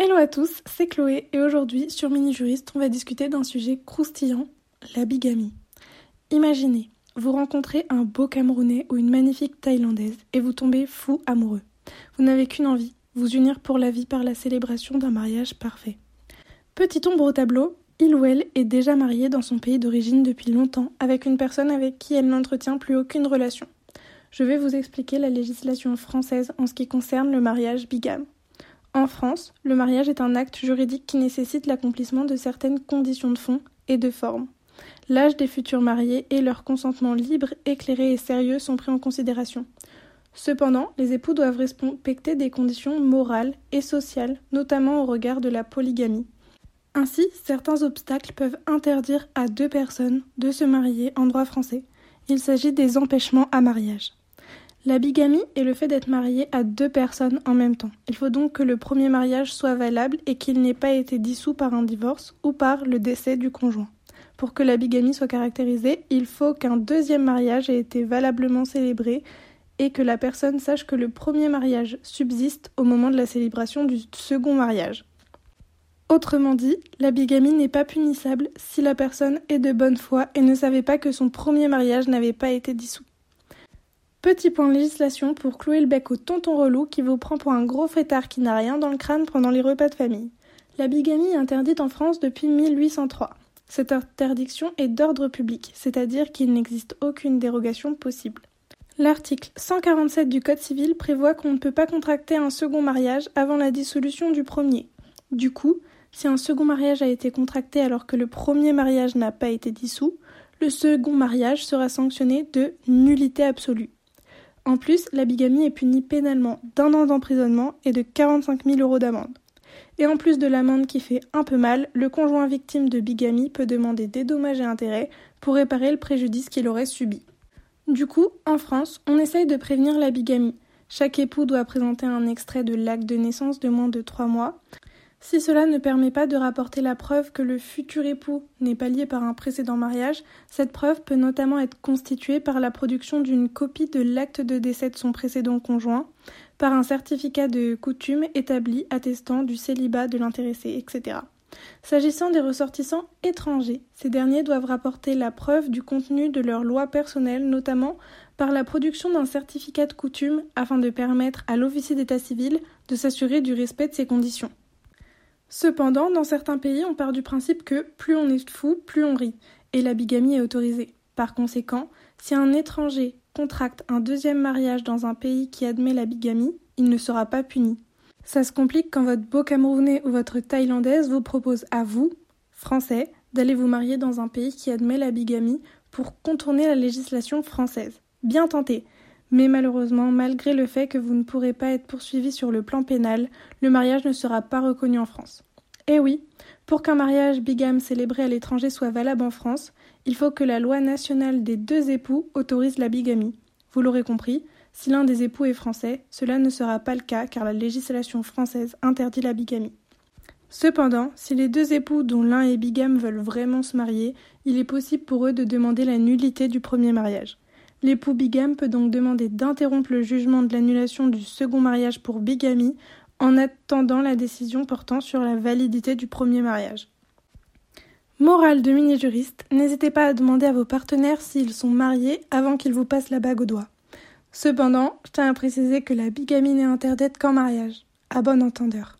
Hello à tous, c'est Chloé et aujourd'hui sur Mini Juriste, on va discuter d'un sujet croustillant, la bigamie. Imaginez, vous rencontrez un beau Camerounais ou une magnifique Thaïlandaise et vous tombez fou amoureux. Vous n'avez qu'une envie, vous unir pour la vie par la célébration d'un mariage parfait. Petit ombre au tableau, il ou elle est déjà marié dans son pays d'origine depuis longtemps avec une personne avec qui elle n'entretient plus aucune relation. Je vais vous expliquer la législation française en ce qui concerne le mariage bigame. En France, le mariage est un acte juridique qui nécessite l'accomplissement de certaines conditions de fond et de forme. L'âge des futurs mariés et leur consentement libre, éclairé et sérieux sont pris en considération. Cependant, les époux doivent respecter des conditions morales et sociales, notamment au regard de la polygamie. Ainsi, certains obstacles peuvent interdire à deux personnes de se marier en droit français. Il s'agit des empêchements à mariage. La bigamie est le fait d'être marié à deux personnes en même temps. Il faut donc que le premier mariage soit valable et qu'il n'ait pas été dissous par un divorce ou par le décès du conjoint. Pour que la bigamie soit caractérisée, il faut qu'un deuxième mariage ait été valablement célébré et que la personne sache que le premier mariage subsiste au moment de la célébration du second mariage. Autrement dit, la bigamie n'est pas punissable si la personne est de bonne foi et ne savait pas que son premier mariage n'avait pas été dissous. Petit point de législation pour clouer le bec au tonton relou qui vous prend pour un gros fêtard qui n'a rien dans le crâne pendant les repas de famille. La bigamie est interdite en France depuis 1803. Cette interdiction est d'ordre public, c'est-à-dire qu'il n'existe aucune dérogation possible. L'article 147 du Code civil prévoit qu'on ne peut pas contracter un second mariage avant la dissolution du premier. Du coup, si un second mariage a été contracté alors que le premier mariage n'a pas été dissous, le second mariage sera sanctionné de nullité absolue. En plus, la bigamie est punie pénalement d'un an d'emprisonnement et de 45 000 euros d'amende. Et en plus de l'amende qui fait un peu mal, le conjoint victime de bigamie peut demander des dommages et intérêts pour réparer le préjudice qu'il aurait subi. Du coup, en France, on essaye de prévenir la bigamie. Chaque époux doit présenter un extrait de l'acte de naissance de moins de 3 mois. Si cela ne permet pas de rapporter la preuve que le futur époux n'est pas lié par un précédent mariage, cette preuve peut notamment être constituée par la production d'une copie de l'acte de décès de son précédent conjoint, par un certificat de coutume établi attestant du célibat de l'intéressé, etc. S'agissant des ressortissants étrangers, ces derniers doivent rapporter la preuve du contenu de leur loi personnelle, notamment par la production d'un certificat de coutume afin de permettre à l'officier d'état civil de s'assurer du respect de ces conditions. Cependant, dans certains pays, on part du principe que plus on est fou, plus on rit, et la bigamie est autorisée. Par conséquent, si un étranger contracte un deuxième mariage dans un pays qui admet la bigamie, il ne sera pas puni. Ça se complique quand votre beau Camerounais ou votre Thaïlandaise vous propose à vous, Français, d'aller vous marier dans un pays qui admet la bigamie pour contourner la législation française. Bien tenté. Mais malheureusement, malgré le fait que vous ne pourrez pas être poursuivi sur le plan pénal, le mariage ne sera pas reconnu en France. Eh oui, pour qu'un mariage bigame célébré à l'étranger soit valable en France, il faut que la loi nationale des deux époux autorise la bigamie. Vous l'aurez compris, si l'un des époux est français, cela ne sera pas le cas car la législation française interdit la bigamie. Cependant, si les deux époux dont l'un est bigame veulent vraiment se marier, il est possible pour eux de demander la nullité du premier mariage. L'époux bigame peut donc demander d'interrompre le jugement de l'annulation du second mariage pour bigamie en attendant la décision portant sur la validité du premier mariage. Morale de mini-juriste, n'hésitez pas à demander à vos partenaires s'ils sont mariés avant qu'ils vous passent la bague au doigt. Cependant, je tiens à préciser que la bigamie n'est interdite qu'en mariage. À bon entendeur.